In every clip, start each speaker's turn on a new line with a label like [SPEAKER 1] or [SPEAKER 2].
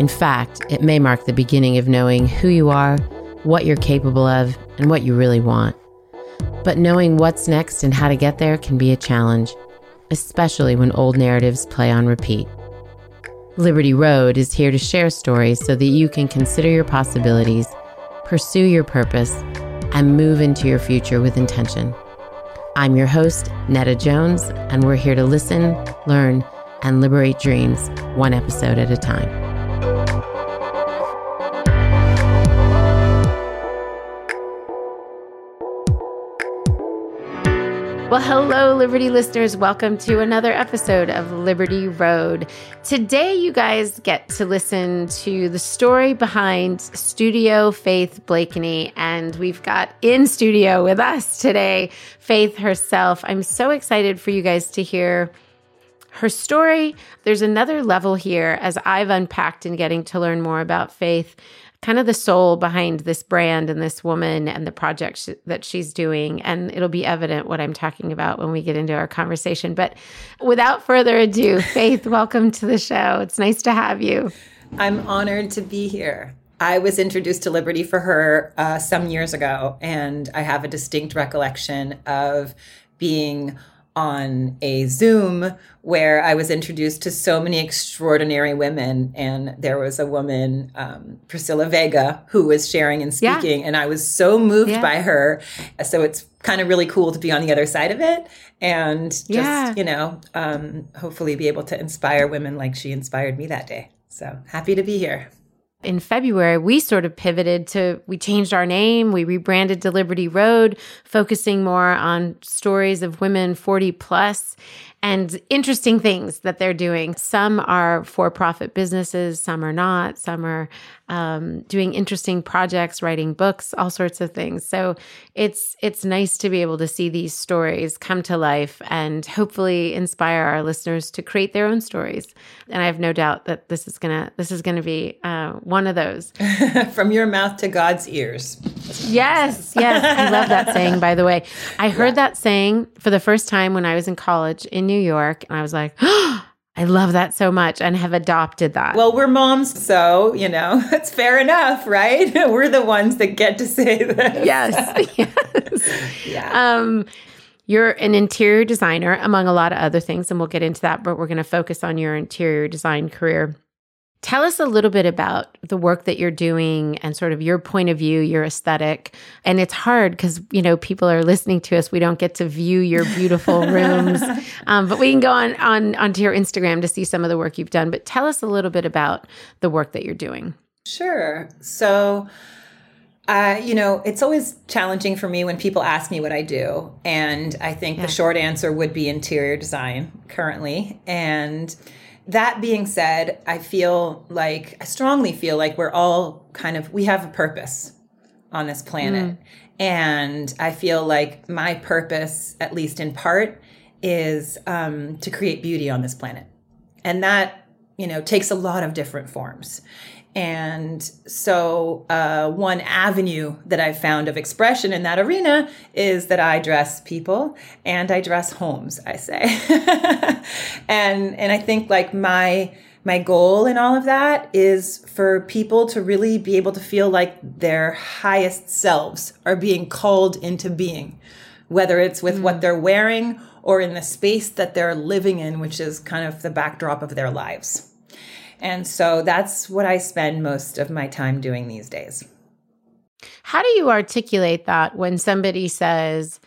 [SPEAKER 1] In fact, it may mark the beginning of knowing who you are, what you're capable of, and what you really want. But knowing what's next and how to get there can be a challenge, especially when old narratives play on repeat. Liberty Road is here to share stories so that you can consider your possibilities, pursue your purpose, and move into your future with intention. I'm your host, Nada Jones, and we're here to listen, learn, and liberate dreams one episode at a time. Well, hello, Liberty listeners. Welcome to another episode of Liberty Road. Today, you guys get to listen to the story behind Studio Faith Blakeney. And we've got in studio with us today Faith herself. I'm so excited for you guys to hear her story. There's another level here as I've unpacked and getting to learn more about Faith kind of the soul behind this brand and this woman and the project sh- that she's doing. And it'll be evident what I'm talking about when we get into our conversation. But without further ado, Faith, welcome to the show. It's nice to have you.
[SPEAKER 2] I'm honored to be here. I was introduced to Liberty for her uh, some years ago, and I have a distinct recollection of being on a Zoom where I was introduced to so many extraordinary women. And there was a woman, um, Priscilla Vega, who was sharing and speaking. Yeah. And I was so moved yeah. by her. So it's kind of really cool to be on the other side of it and just, yeah. you know, um, hopefully be able to inspire women like she inspired me that day. So happy to be here
[SPEAKER 1] in February, we sort of pivoted to, we changed our name, we rebranded to Liberty Road, focusing more on stories of women 40 plus and interesting things that they're doing. Some are for profit businesses, some are not, some are um, doing interesting projects, writing books, all sorts of things. So it's it's nice to be able to see these stories come to life and hopefully inspire our listeners to create their own stories. And I have no doubt that this is gonna this is gonna be uh, one of those.
[SPEAKER 2] From your mouth to God's ears.
[SPEAKER 1] Yes, yes, I love that saying. By the way, I heard yeah. that saying for the first time when I was in college in New York, and I was like. Oh, I love that so much and have adopted that.
[SPEAKER 2] Well, we're moms, so, you know, it's fair enough, right? we're the ones that get to say this.
[SPEAKER 1] Yes. yes. yeah. Um, you're an interior designer, among a lot of other things, and we'll get into that, but we're going to focus on your interior design career. Tell us a little bit about the work that you're doing and sort of your point of view, your aesthetic. And it's hard because, you know, people are listening to us. We don't get to view your beautiful rooms, um, but we can go on, on onto your Instagram to see some of the work you've done. But tell us a little bit about the work that you're doing.
[SPEAKER 2] Sure. So, uh, you know, it's always challenging for me when people ask me what I do. And I think yeah. the short answer would be interior design currently. And that being said, I feel like, I strongly feel like we're all kind of, we have a purpose on this planet. Mm. And I feel like my purpose, at least in part, is um, to create beauty on this planet. And that, you know, takes a lot of different forms. And so, uh, one avenue that I've found of expression in that arena is that I dress people and I dress homes, I say. and, and I think like my, my goal in all of that is for people to really be able to feel like their highest selves are being called into being, whether it's with mm. what they're wearing or in the space that they're living in, which is kind of the backdrop of their lives. And so that's what I spend most of my time doing these days.
[SPEAKER 1] How do you articulate that when somebody says,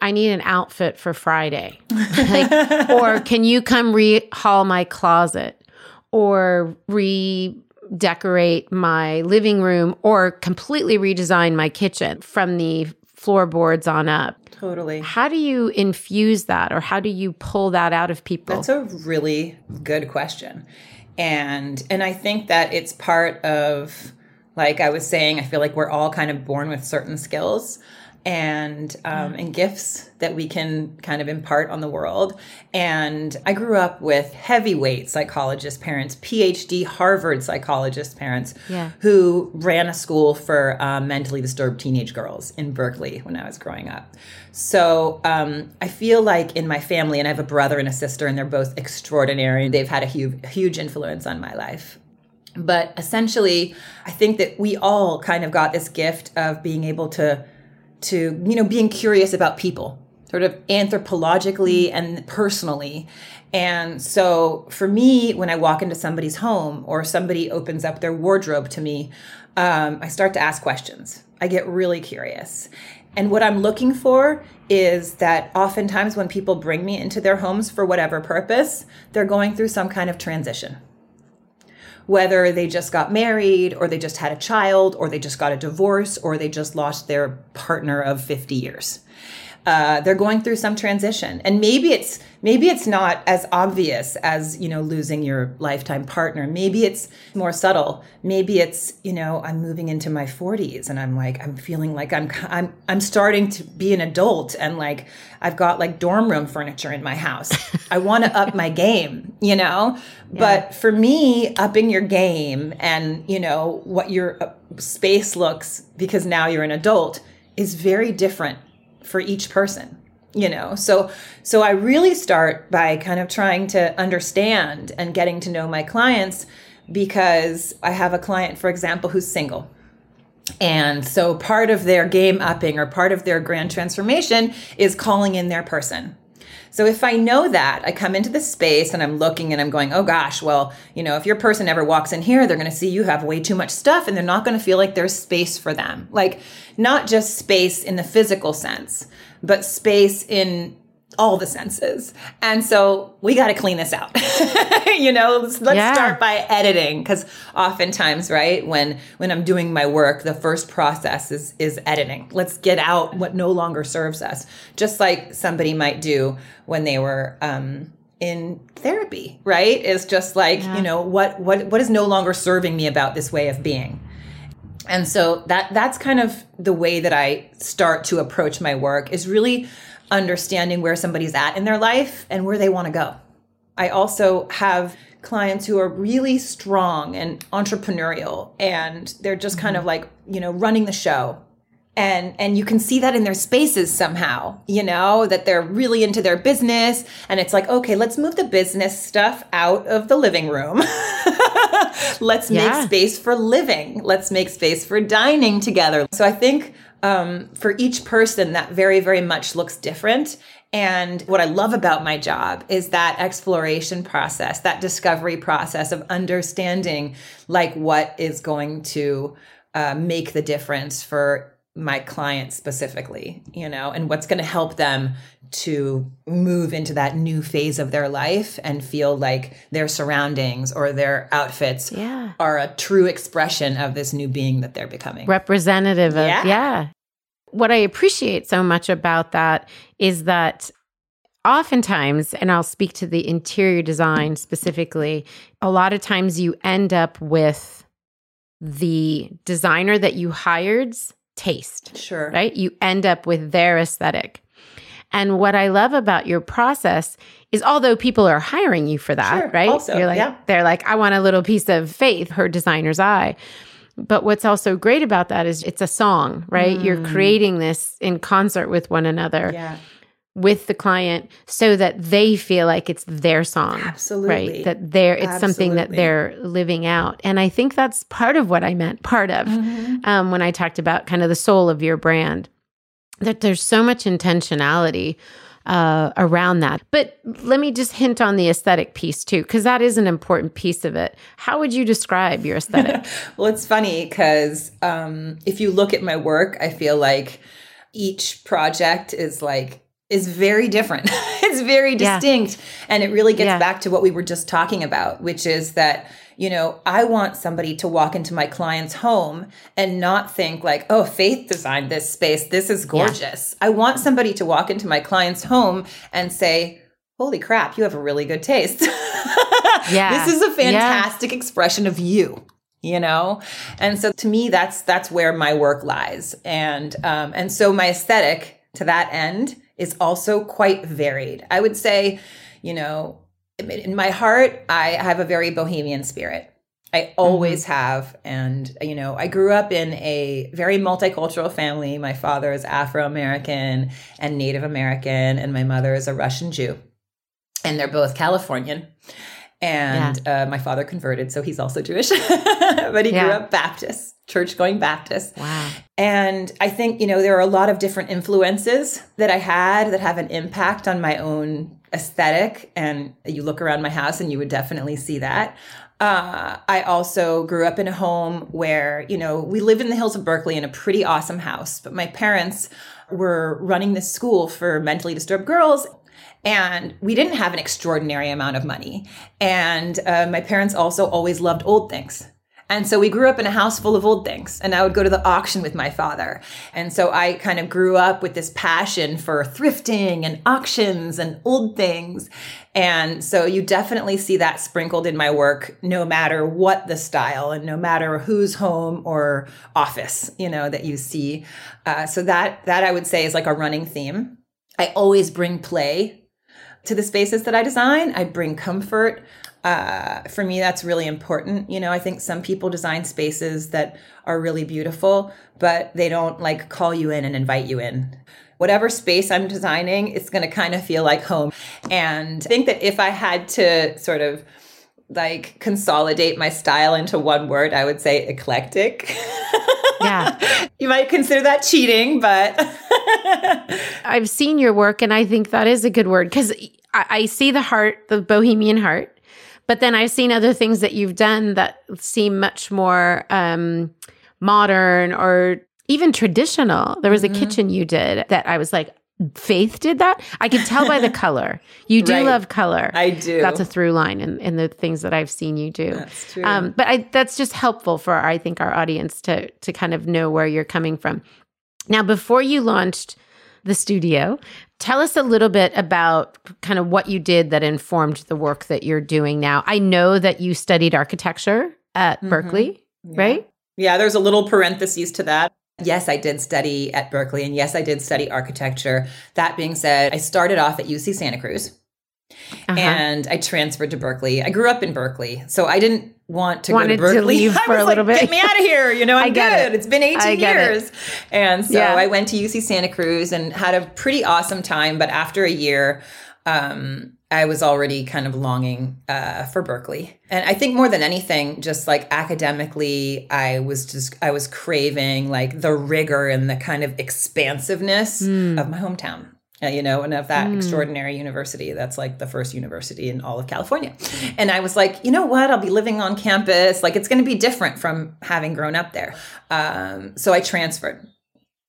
[SPEAKER 1] I need an outfit for Friday? like, or can you come rehaul my closet or redecorate my living room or completely redesign my kitchen from the floorboards on up?
[SPEAKER 2] Totally.
[SPEAKER 1] How do you infuse that or how do you pull that out of people?
[SPEAKER 2] That's a really good question and and i think that it's part of like i was saying i feel like we're all kind of born with certain skills and um, and gifts that we can kind of impart on the world. And I grew up with heavyweight psychologist parents, PhD Harvard psychologist parents, yeah. who ran a school for um, mentally disturbed teenage girls in Berkeley when I was growing up. So um, I feel like in my family, and I have a brother and a sister, and they're both extraordinary. They've had a huge, huge influence on my life. But essentially, I think that we all kind of got this gift of being able to to you know being curious about people sort of anthropologically and personally. And so for me when i walk into somebody's home or somebody opens up their wardrobe to me um, i start to ask questions. I get really curious. And what i'm looking for is that oftentimes when people bring me into their homes for whatever purpose they're going through some kind of transition whether they just got married or they just had a child or they just got a divorce or they just lost their partner of 50 years. Uh, they're going through some transition. And maybe it's maybe it's not as obvious as you know losing your lifetime partner. Maybe it's more subtle. Maybe it's you know i'm moving into my 40s and i'm like i'm feeling like i'm i'm i'm starting to be an adult and like i've got like dorm room furniture in my house. I want to up my game you know? Yeah. but for me upping your game and you know what your uh, space looks because now you're an adult is very different for each person you know? So so i really start by kind of trying to understand and getting to know my clients because i have a client for example who's single. And so part of their game upping or part of their grand transformation is calling in their person so if I know that, I come into the space and I'm looking and I'm going, oh gosh, well, you know, if your person ever walks in here, they're going to see you have way too much stuff and they're not going to feel like there's space for them. Like, not just space in the physical sense, but space in all the senses. And so we got to clean this out. you know, let's, let's yeah. start by editing cuz oftentimes, right, when when I'm doing my work, the first process is is editing. Let's get out what no longer serves us. Just like somebody might do when they were um in therapy, right? Is just like, yeah. you know, what what what is no longer serving me about this way of being. And so that that's kind of the way that I start to approach my work is really understanding where somebody's at in their life and where they want to go. I also have clients who are really strong and entrepreneurial and they're just kind of mm-hmm. like, you know, running the show. And and you can see that in their spaces somehow, you know, that they're really into their business and it's like, okay, let's move the business stuff out of the living room. let's yeah. make space for living. Let's make space for dining together. So I think um, for each person, that very, very much looks different. And what I love about my job is that exploration process, that discovery process of understanding like what is going to uh, make the difference for my client specifically, you know, and what's going to help them to move into that new phase of their life and feel like their surroundings or their outfits yeah. are a true expression of this new being that they're becoming.
[SPEAKER 1] Representative of, yeah. yeah. What I appreciate so much about that is that oftentimes, and I'll speak to the interior design specifically, a lot of times you end up with the designer that you hired's taste.
[SPEAKER 2] Sure.
[SPEAKER 1] Right? You end up with their aesthetic. And what I love about your process is although people are hiring you for that,
[SPEAKER 2] Sure,
[SPEAKER 1] right?
[SPEAKER 2] also,
[SPEAKER 1] You're like
[SPEAKER 2] yeah.
[SPEAKER 1] they're like, I want a little piece of faith, her designer's eye. But what's also great about that is it's a song, right? You're creating this in concert with one another,
[SPEAKER 2] Yeah.
[SPEAKER 1] with the client, so that they feel like it's their song.
[SPEAKER 2] Absolutely.
[SPEAKER 1] Right. That they're it's something that they're living out. And I think that's part of what I meant, part of
[SPEAKER 2] Mm-hmm.
[SPEAKER 1] um, when I talked about kind of the soul of your brand. That there's so much intentionality uh, around that. But let me just hint on the aesthetic piece too, because that is an important piece of it. How would you describe your aesthetic?
[SPEAKER 2] Well, it's funny because um, if you look at my work, I feel like each project is like is very different. it's very
[SPEAKER 1] Yeah.
[SPEAKER 2] distinct, and it really gets
[SPEAKER 1] Yeah.
[SPEAKER 2] back to what we were just talking about, which is that you know I want somebody to walk into my client's home and not think like, oh, Faith designed this space. This is gorgeous. I want somebody to walk into my client's home and say, holy crap, you have a really good taste.
[SPEAKER 1] Yeah.
[SPEAKER 2] This is a
[SPEAKER 1] Yeah.
[SPEAKER 2] fantastic expression of you you know and so to me that's that's where my work lies and um and so my aesthetic to that end is also quite varied i would say you know in- my heart i have a very bohemian spirit I mm-hmm. always have. And, you know, I grew up in a very multicultural family. My father is Afro American and Native American, and my mother is a Russian Jew. And they're both Californian. And uh, my father converted, so he's also Jewish, but he grew up Baptist, church going Baptist.
[SPEAKER 1] wow.
[SPEAKER 2] And I think, you know, there are a lot of different influences that I had that have an impact on my own aesthetic. And you look around my house and you would definitely see that. Uh, I also grew up in a home where, you know, we lived in the hills of Berkeley in a pretty awesome house, but my parents were running this school for mentally disturbed girls. And we didn't have an extraordinary amount of money. And uh, my parents also always loved old things. And so we grew up in a house full of old things, and I would go to the auction with my father. And so I kind of grew up with this passion for thrifting and auctions and old things. And so you definitely see that sprinkled in my work, no matter what the style and no matter whose home or office, you know, that you see. Uh, so that, that I would say is like a running theme. I always bring play to the spaces that I design. I bring comfort. Uh, for me, that's really important. You know, I think some people design spaces that are really beautiful, but they don't like call you in and invite you in. Whatever space I'm designing, it's going to kind of feel like home. And I think that if I had to sort of like consolidate my style into one word, I would say eclectic.
[SPEAKER 1] Yeah.
[SPEAKER 2] you might consider that cheating, but
[SPEAKER 1] I've seen your work and I think that is a good word because I, I see the heart, the bohemian heart, but then I've seen other things that you've done that seem much more um, modern or even traditional. There was a kitchen you did that I was like, Faith did that. I can tell by the color. You do
[SPEAKER 2] Right.
[SPEAKER 1] love color.
[SPEAKER 2] I do.
[SPEAKER 1] That's a through line in, in the things that I've seen you do.
[SPEAKER 2] That's true.
[SPEAKER 1] Um, but I, that's just helpful for I think our audience to to kind of know where you're coming from. Now, before you launched the studio, tell us a little bit about kind of what you did that informed the work that you're doing now. I know that you studied architecture at
[SPEAKER 2] Mm-hmm.
[SPEAKER 1] Berkeley, right?
[SPEAKER 2] Yeah, there's a little parentheses to that. Yes, I did study at Berkeley, and yes, I did study architecture. That being said, I started off at UC Santa Cruz
[SPEAKER 1] Uh-huh.
[SPEAKER 2] and I transferred to Berkeley. I grew up in Berkeley, so I didn't want to
[SPEAKER 1] Wanted
[SPEAKER 2] go
[SPEAKER 1] to
[SPEAKER 2] to Berkeley.
[SPEAKER 1] leave
[SPEAKER 2] I
[SPEAKER 1] for a
[SPEAKER 2] like,
[SPEAKER 1] little bit.
[SPEAKER 2] Get me out of here! You know, I'm
[SPEAKER 1] I get
[SPEAKER 2] good.
[SPEAKER 1] it.
[SPEAKER 2] It's been 18
[SPEAKER 1] I get it.
[SPEAKER 2] years, and so
[SPEAKER 1] Yeah.
[SPEAKER 2] I went to UC Santa Cruz and had a pretty awesome time. But after a year, um, I was already kind of longing uh, for Berkeley. And I think more than anything, just like academically, I was just, I was craving like the rigor and the kind of expansiveness of my hometown. uh, You know, and of that extraordinary university that's like the first university in all of California. And I was like, you know what? I'll be living on campus. Like, it's going to be different from having grown up there. Um, so I transferred.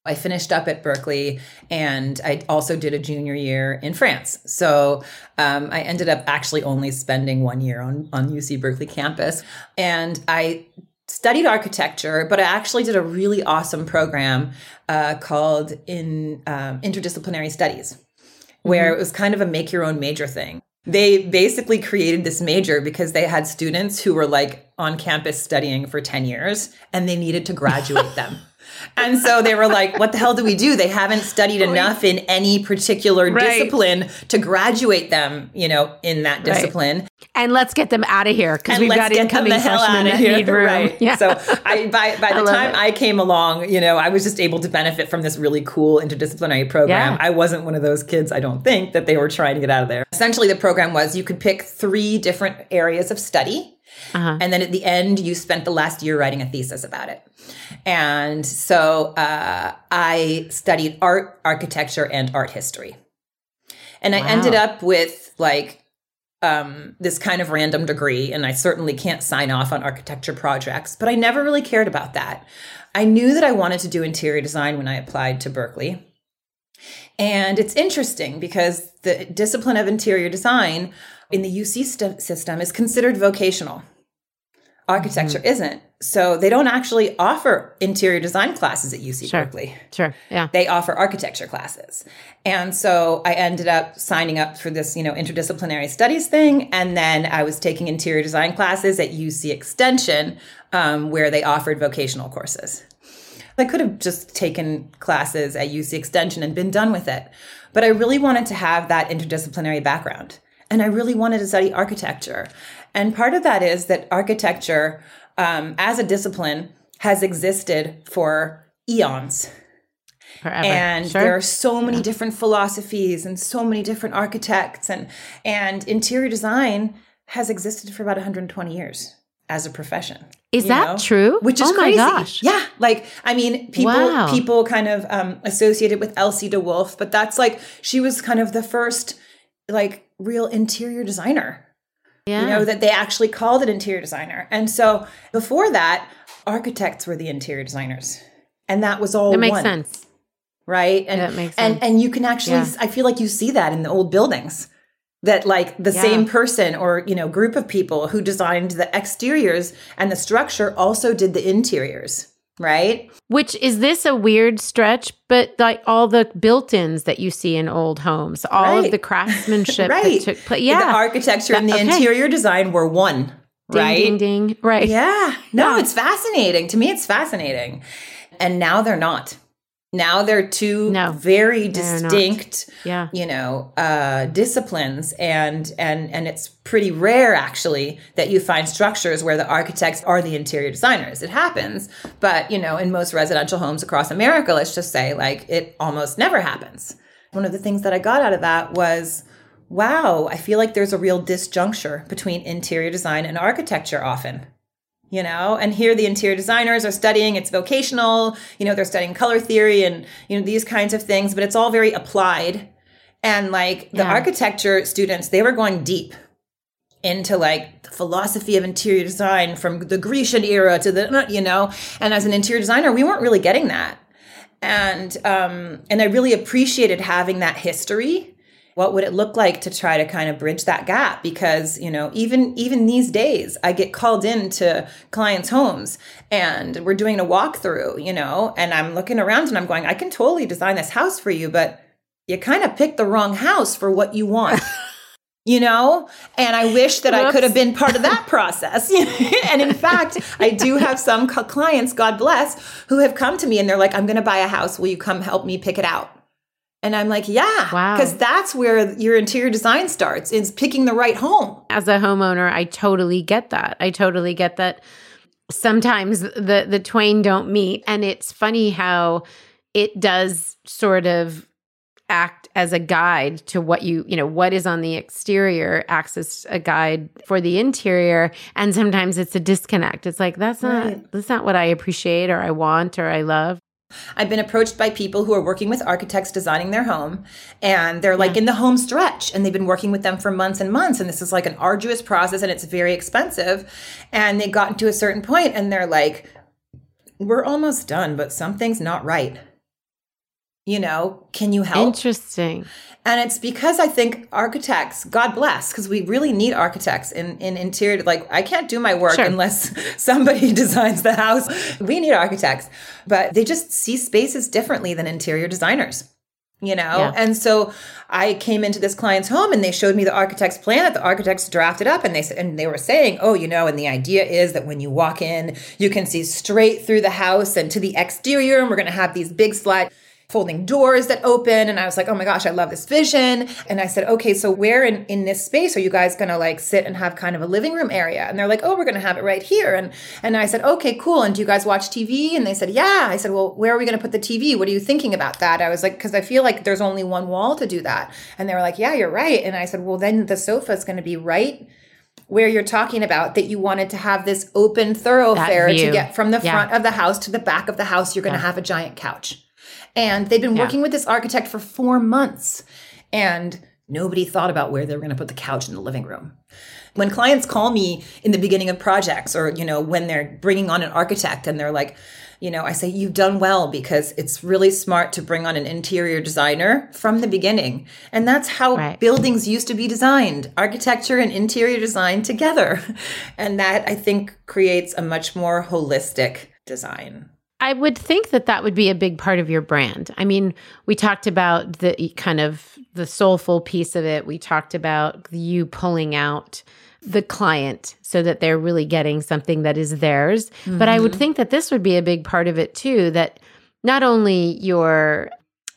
[SPEAKER 2] I finished up at Berkeley and I also did a junior year in France. So um, I ended up actually only spending one year on, on UC Berkeley campus. And I studied architecture, but I actually did a really awesome program uh, called in um, interdisciplinary studies, where it was kind of a make your own major thing. They basically created this major because they had students who were like on campus studying for 10 years and they needed to graduate them. And so they were like, what the hell do we do? They haven't studied enough in any particular
[SPEAKER 1] Right.
[SPEAKER 2] discipline to graduate them, you know, in that discipline.
[SPEAKER 1] And let's get them out of here because we've
[SPEAKER 2] let's
[SPEAKER 1] got
[SPEAKER 2] get them
[SPEAKER 1] incoming
[SPEAKER 2] the hell
[SPEAKER 1] freshmen
[SPEAKER 2] out of
[SPEAKER 1] that
[SPEAKER 2] here.
[SPEAKER 1] need room.
[SPEAKER 2] Right.
[SPEAKER 1] Yeah.
[SPEAKER 2] So I, by, by the
[SPEAKER 1] love
[SPEAKER 2] time
[SPEAKER 1] it.
[SPEAKER 2] I came along, you know, I was just able to benefit from this really cool interdisciplinary program.
[SPEAKER 1] Yeah.
[SPEAKER 2] I wasn't one of those kids, I don't think, that they were trying to get out of there. Essentially, the program was you could pick three different areas of study.
[SPEAKER 1] Uh-huh.
[SPEAKER 2] And then at the end, you spent the last year writing a thesis about it. And so uh, I studied art, architecture, and art history. And I ended up with like um, this kind of random degree, and I certainly can't sign off on architecture projects, but I never really cared about that. I knew that I wanted to do interior design when I applied to Berkeley. And it's interesting because the discipline of interior design in the UC st- system is considered vocational. Architecture
[SPEAKER 1] Mm-hmm.
[SPEAKER 2] isn't. So they don't actually offer interior design classes at UC
[SPEAKER 1] Sure.
[SPEAKER 2] Berkeley
[SPEAKER 1] Sure. Yeah.
[SPEAKER 2] they offer architecture classes. And so I ended up signing up for this, you know, interdisciplinary studies thing. And then I was taking interior design classes at UC Extension, um, where they offered vocational courses. I could have just taken classes at UC Extension and been done with it. But I really wanted to have that interdisciplinary background. And I really wanted to study architecture. And part of that is that architecture, um, as a discipline, has existed for eons.
[SPEAKER 1] Forever.
[SPEAKER 2] And
[SPEAKER 1] Sure.
[SPEAKER 2] there are so many different philosophies and so many different architects and and interior design has existed for about 120 years as a profession.
[SPEAKER 1] Is that
[SPEAKER 2] know?
[SPEAKER 1] true?
[SPEAKER 2] Which is
[SPEAKER 1] Oh my
[SPEAKER 2] crazy.
[SPEAKER 1] gosh.
[SPEAKER 2] Yeah, like I mean, people
[SPEAKER 1] Wow.
[SPEAKER 2] people kind of um, associated with Elsie de Wolfe, but that's like she was kind of the first like real interior designer
[SPEAKER 1] yeah.
[SPEAKER 2] you know that they actually called it interior designer and so before that architects were the interior designers and that was all
[SPEAKER 1] that makes
[SPEAKER 2] one,
[SPEAKER 1] sense.
[SPEAKER 2] right and
[SPEAKER 1] That makes
[SPEAKER 2] and
[SPEAKER 1] sense.
[SPEAKER 2] and you can actually
[SPEAKER 1] Yeah.
[SPEAKER 2] i feel like you see that in the old buildings that like the
[SPEAKER 1] Yeah.
[SPEAKER 2] same person or you know group of people who designed the exteriors and the structure also did the interiors right
[SPEAKER 1] Which is this a weird stretch? But like all the built-ins that you see in old homes, all
[SPEAKER 2] Right.
[SPEAKER 1] of the craftsmanship
[SPEAKER 2] right
[SPEAKER 1] that took place. Yeah.
[SPEAKER 2] the architecture and the
[SPEAKER 1] okay.
[SPEAKER 2] interior design were one
[SPEAKER 1] ding,
[SPEAKER 2] right
[SPEAKER 1] ding, ding. Right.
[SPEAKER 2] Yeah. No,
[SPEAKER 1] Yeah.
[SPEAKER 2] it's fascinating. To me, it's fascinating. And now they're not. Now they're two
[SPEAKER 1] No,
[SPEAKER 2] very distinct,
[SPEAKER 1] Yeah.
[SPEAKER 2] you know, uh, disciplines, and and and it's pretty rare actually that you find structures where the architects are the interior designers. It happens, but you know, in most residential homes across America, let's just say, like it almost never happens. One of the things that I got out of that was wow, I feel like there's a real disjuncture between interior design and architecture often. You know, and here the interior designers are studying, it's vocational, you know, they're studying color theory and, you know, these kinds of things, but it's all very applied. And like the
[SPEAKER 1] Yeah.
[SPEAKER 2] architecture students, they were going deep into like the philosophy of interior design from the Grecian era to the, you know, and as an interior designer, we weren't really getting that and um, and I really appreciated having that history. What would it look like to try to kind of bridge that gap? Because you know, even even these days, I get called into clients' homes, and we're doing a walkthrough, you know, and I'm looking around and I'm going, I can totally design this house for you, but you kind of picked the wrong house for what you want. You know, and I wish that I could have been part of that process. and in fact, I do have some clients, God bless, who have come to me and they're like, I'm going to buy a house. Will you come help me pick it out? And I'm like, yeah,
[SPEAKER 1] Wow.
[SPEAKER 2] because that's where your interior design starts is picking the right home.
[SPEAKER 1] As a homeowner, I totally get that. I totally get that. Sometimes the the twain don't meet, and it's funny how it does sort of act as a guide to what you you know what is on the exterior acts as a guide for the interior and sometimes it's a disconnect it's like that's not
[SPEAKER 2] Right.
[SPEAKER 1] that's not what i appreciate or i want or i love
[SPEAKER 2] I've been approached by people who are working with architects designing their home and they're like in the home stretch and they've been working with them for months and months and this is like an arduous process and it's very expensive and they've gotten to a certain point and they're like we're almost done but something's not right. You know, can you help?
[SPEAKER 1] interesting
[SPEAKER 2] And it's because I think architects, God bless, because we really need architects in, in interior. Like, I can't do my work
[SPEAKER 1] Sure.
[SPEAKER 2] unless somebody designs the house. We need architects, but they just see spaces differently than interior designers. you know?
[SPEAKER 1] Yeah.
[SPEAKER 2] And so I came into this client's home and they showed me the architect's plan that the architects drafted up and they said and they were saying, "Oh, you know, and the idea is that when you walk in, you can see straight through the house and to the exterior and we're going to have these big slide folding doors that open and i was like oh my gosh i love this vision. And i said okay so where in, in this space are you guys gonna like sit and have kind of a living room area? And they're like oh we're gonna have it right here. And and i said okay cool. And do you guys watch tv and they said yeah. I said well where are we gonna put the tv what are you thinking about that? I was like because i feel like there's only one wall to do that. And they were like yeah you're right. And i said well then the sofa is gonna be right where you're talking about that you wanted to have this open thoroughfare to get from the
[SPEAKER 1] Yeah.
[SPEAKER 2] front of the house to the back of the house. You're going to have a giant couch and they've been
[SPEAKER 1] Yeah.
[SPEAKER 2] working with this architect for four months. And nobody thought about where they were going to put the couch in the living room. When clients call me in the beginning of projects or, you know, when they're bringing on an architect and they're like, you know, I say, you've done well because it's really smart to bring on an interior designer from the beginning. And that's how
[SPEAKER 1] Right.
[SPEAKER 2] buildings used to be designed architecture and interior design together. And that I think creates a much more holistic design.
[SPEAKER 1] I would think that that would be a big part of your brand. I mean, we talked about the kind of the soulful piece of it. We talked about you pulling out the client so that they're really getting something that is theirs. But I would think that this would be a big part of it too that not only your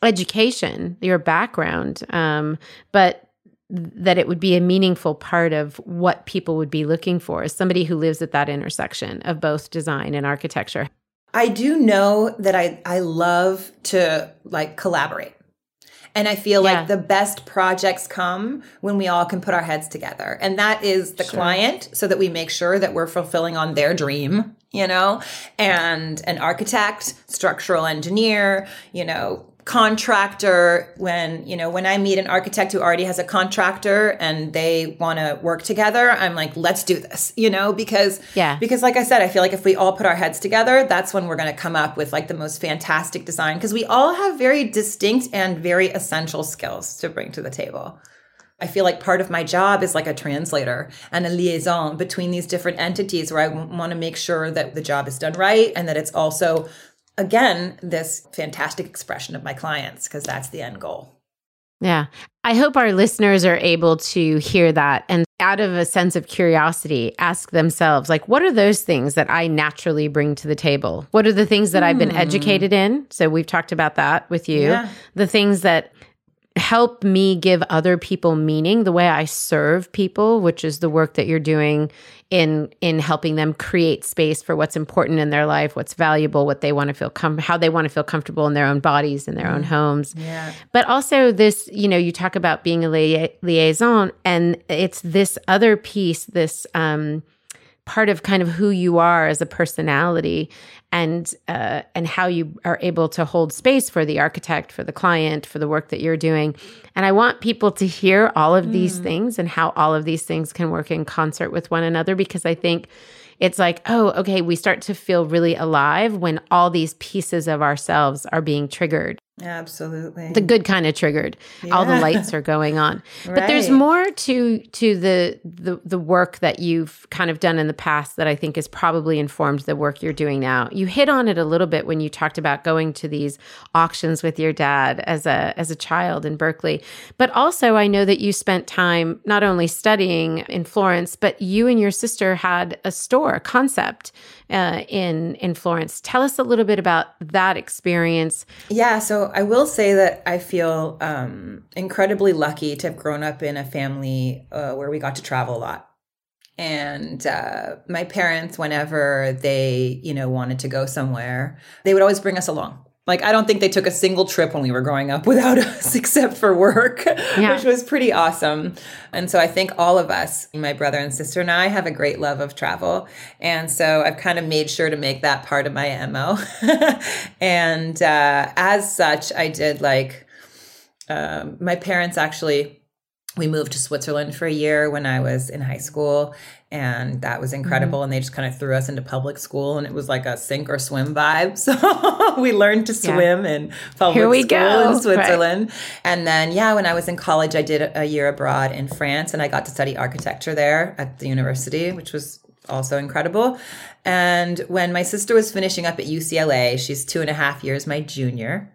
[SPEAKER 1] education, your background, um, but that it would be a meaningful part of what people would be looking for as somebody who lives at that intersection of both design and architecture.
[SPEAKER 2] I do know that I I love to like collaborate. And I feel
[SPEAKER 1] Yeah.
[SPEAKER 2] like the best projects come when we all can put our heads together. And that is the client so that we make sure that we're fulfilling on their dream, you know, and an architect, structural engineer, you know, contractor when you know when i meet an architect who already has a contractor and they want to work together i'm like let's do this you know because
[SPEAKER 1] Yeah.
[SPEAKER 2] because like i said i feel like if we all put our heads together that's when we're going to come up with like the most fantastic design because we all have very distinct and very essential skills to bring to the table I feel like part of my job is like a translator and a liaison between these different entities where I want to make sure that the job is done right and that it's also, again, this fantastic expression of my clients because that's the end goal.
[SPEAKER 1] Yeah. I hope our listeners are able to hear that and out of a sense of curiosity ask themselves like what are those things that I naturally bring to the table? What are the things that I've been hmm. educated in? So we've talked about that with you.
[SPEAKER 2] Yeah.
[SPEAKER 1] The things that help me give other people meaning, the way I serve people, which is the work that you're doing in in helping them create space for what's important in their life, what's valuable, what they want to feel com- how they want to feel comfortable in their own bodies in their own homes
[SPEAKER 2] Yeah.
[SPEAKER 1] but also this you know you talk about being a lia- liaison and it's this other piece this um part of kind of who you are as a personality and uh, and how you are able to hold space for the architect for the client for the work that you're doing. And i want people to hear all of these things and how all of these things can work in concert with one another because i think it's like oh okay we start to feel really alive when all these pieces of ourselves are being triggered
[SPEAKER 2] Absolutely.
[SPEAKER 1] the good kind of triggered. All the lights are going on. But there's more to to the, the the work that you've kind of done in the past that I think has probably informed the work you're doing now. You hit on it a little bit when you talked about going to these auctions with your dad as a as a child in Berkeley. But also I know that you spent time not only studying in Florence, but you and your sister had a store, a concept uh, in in Florence. Tell us a little bit about that experience.
[SPEAKER 2] Yeah, so I will say that I feel um, incredibly lucky to have grown up in a family uh, where we got to travel a lot. And uh, my parents, whenever they, you know, wanted to go somewhere, they would always bring us along. Like I don't think they took a single trip when we were growing up without us, except for work,
[SPEAKER 1] Yeah.
[SPEAKER 2] which was pretty awesome. And so I think all of us, my brother and sister and I, have a great love of travel. And so I've kind of made sure to make that part of my mo. and uh, as such, I did like um, my parents actually we moved to Switzerland for a year when I was in high school, and that was incredible. And they just kind of threw us into public school, and it was like a sink or swim vibe. So we learned to
[SPEAKER 1] Yeah.
[SPEAKER 2] swim in public
[SPEAKER 1] Here we
[SPEAKER 2] school
[SPEAKER 1] go.
[SPEAKER 2] in Switzerland. And then, yeah, when I was in college, I did a year abroad in France, and I got to study architecture there at the university, which was also incredible. And when my sister was finishing up at UCLA, she's two and a half years my junior.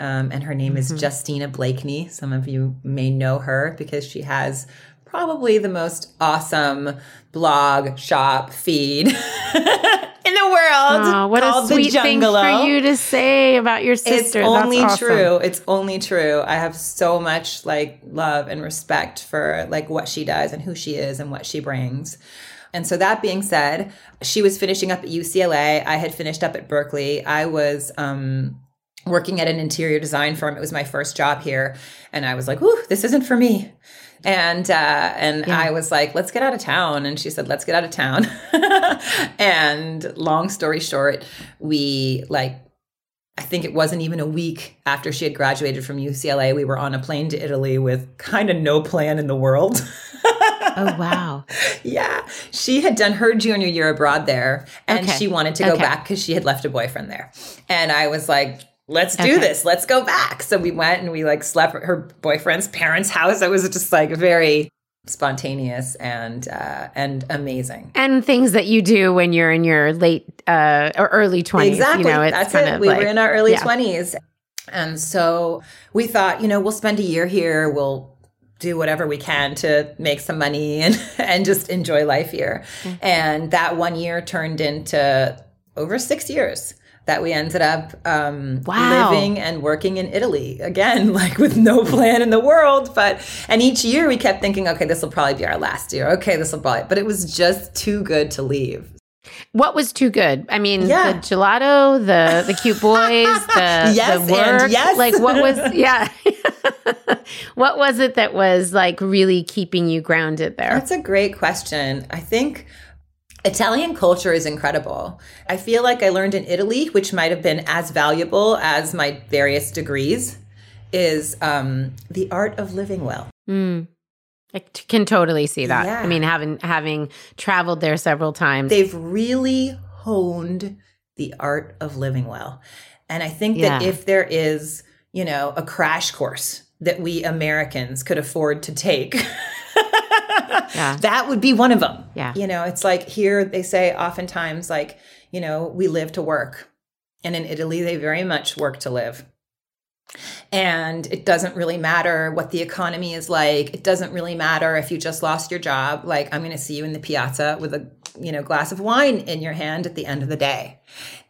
[SPEAKER 2] Um, and her name is Justina Blakeney. Some of you may know her because she has probably the most awesome blog shop feed in the world.
[SPEAKER 1] Oh, what a sweet thing for you to say about your sister.
[SPEAKER 2] It's
[SPEAKER 1] only awesome.
[SPEAKER 2] true. It's only true. I have so much like love and respect for like what she does and who she is and what she brings. And so that being said, she was finishing up at UCLA. I had finished up at Berkeley. I was um, working at an interior design firm. It was my first job here, and I was like, "Ooh, this isn't for me." And uh, and I was like, "Let's get out of town." And she said, "Let's get out of town." and long story short, we like I think it wasn't even a week after she had graduated from UCLA, we were on a plane to Italy with kind of no plan in the world.
[SPEAKER 1] Oh, wow.
[SPEAKER 2] yeah. She had done her junior year abroad there and
[SPEAKER 1] Okay.
[SPEAKER 2] she wanted to go
[SPEAKER 1] Okay.
[SPEAKER 2] back because she had left a boyfriend there. And I was like, let's do
[SPEAKER 1] Okay.
[SPEAKER 2] this. Let's go back. So we went and we like slept at her boyfriend's parents' house. It was just like very spontaneous and uh, and amazing.
[SPEAKER 1] And things that you do when you're in your late uh, or early 20s.
[SPEAKER 2] Exactly.
[SPEAKER 1] You know, it's
[SPEAKER 2] That's it. We
[SPEAKER 1] like,
[SPEAKER 2] were in our early
[SPEAKER 1] yeah.
[SPEAKER 2] 20s. And so we thought, you know, we'll spend a year here. We'll do whatever we can to make some money and, and just enjoy life here.
[SPEAKER 1] Mm-hmm.
[SPEAKER 2] And that one year turned into over six years that we ended up um,
[SPEAKER 1] Wow.
[SPEAKER 2] living and working in Italy again, like with no plan in the world. But, and each year we kept thinking, okay, this will probably be our last year. Okay, this will probably, but it was just too good to leave.
[SPEAKER 1] What was too good? I mean,
[SPEAKER 2] Yeah.
[SPEAKER 1] the gelato, the the cute boys, the,
[SPEAKER 2] Yes,
[SPEAKER 1] the
[SPEAKER 2] and
[SPEAKER 1] work.
[SPEAKER 2] yes.
[SPEAKER 1] Like, what was, yeah. what was it that was like really keeping you grounded there?
[SPEAKER 2] That's a great question. I think Italian culture is incredible. I feel like I learned in Italy, which might have been as valuable as my various degrees, is um, the art of living well.
[SPEAKER 1] Mm. I t- can totally see that.
[SPEAKER 2] Yeah.
[SPEAKER 1] I mean, having having traveled there several times.
[SPEAKER 2] They've really honed the art of living well. And I think that if there is, you know, a crash course that we Americans could afford to take,
[SPEAKER 1] Yeah.
[SPEAKER 2] that would be one of them.
[SPEAKER 1] Yeah.
[SPEAKER 2] You know, it's like here they say oftentimes, like, you know, we live to work. And in Italy, they very much work to live. And it doesn't really matter what the economy is like. It doesn't really matter if you just lost your job. Like, I'm going to see you in the piazza with a, you know, glass of wine in your hand at the end of the day.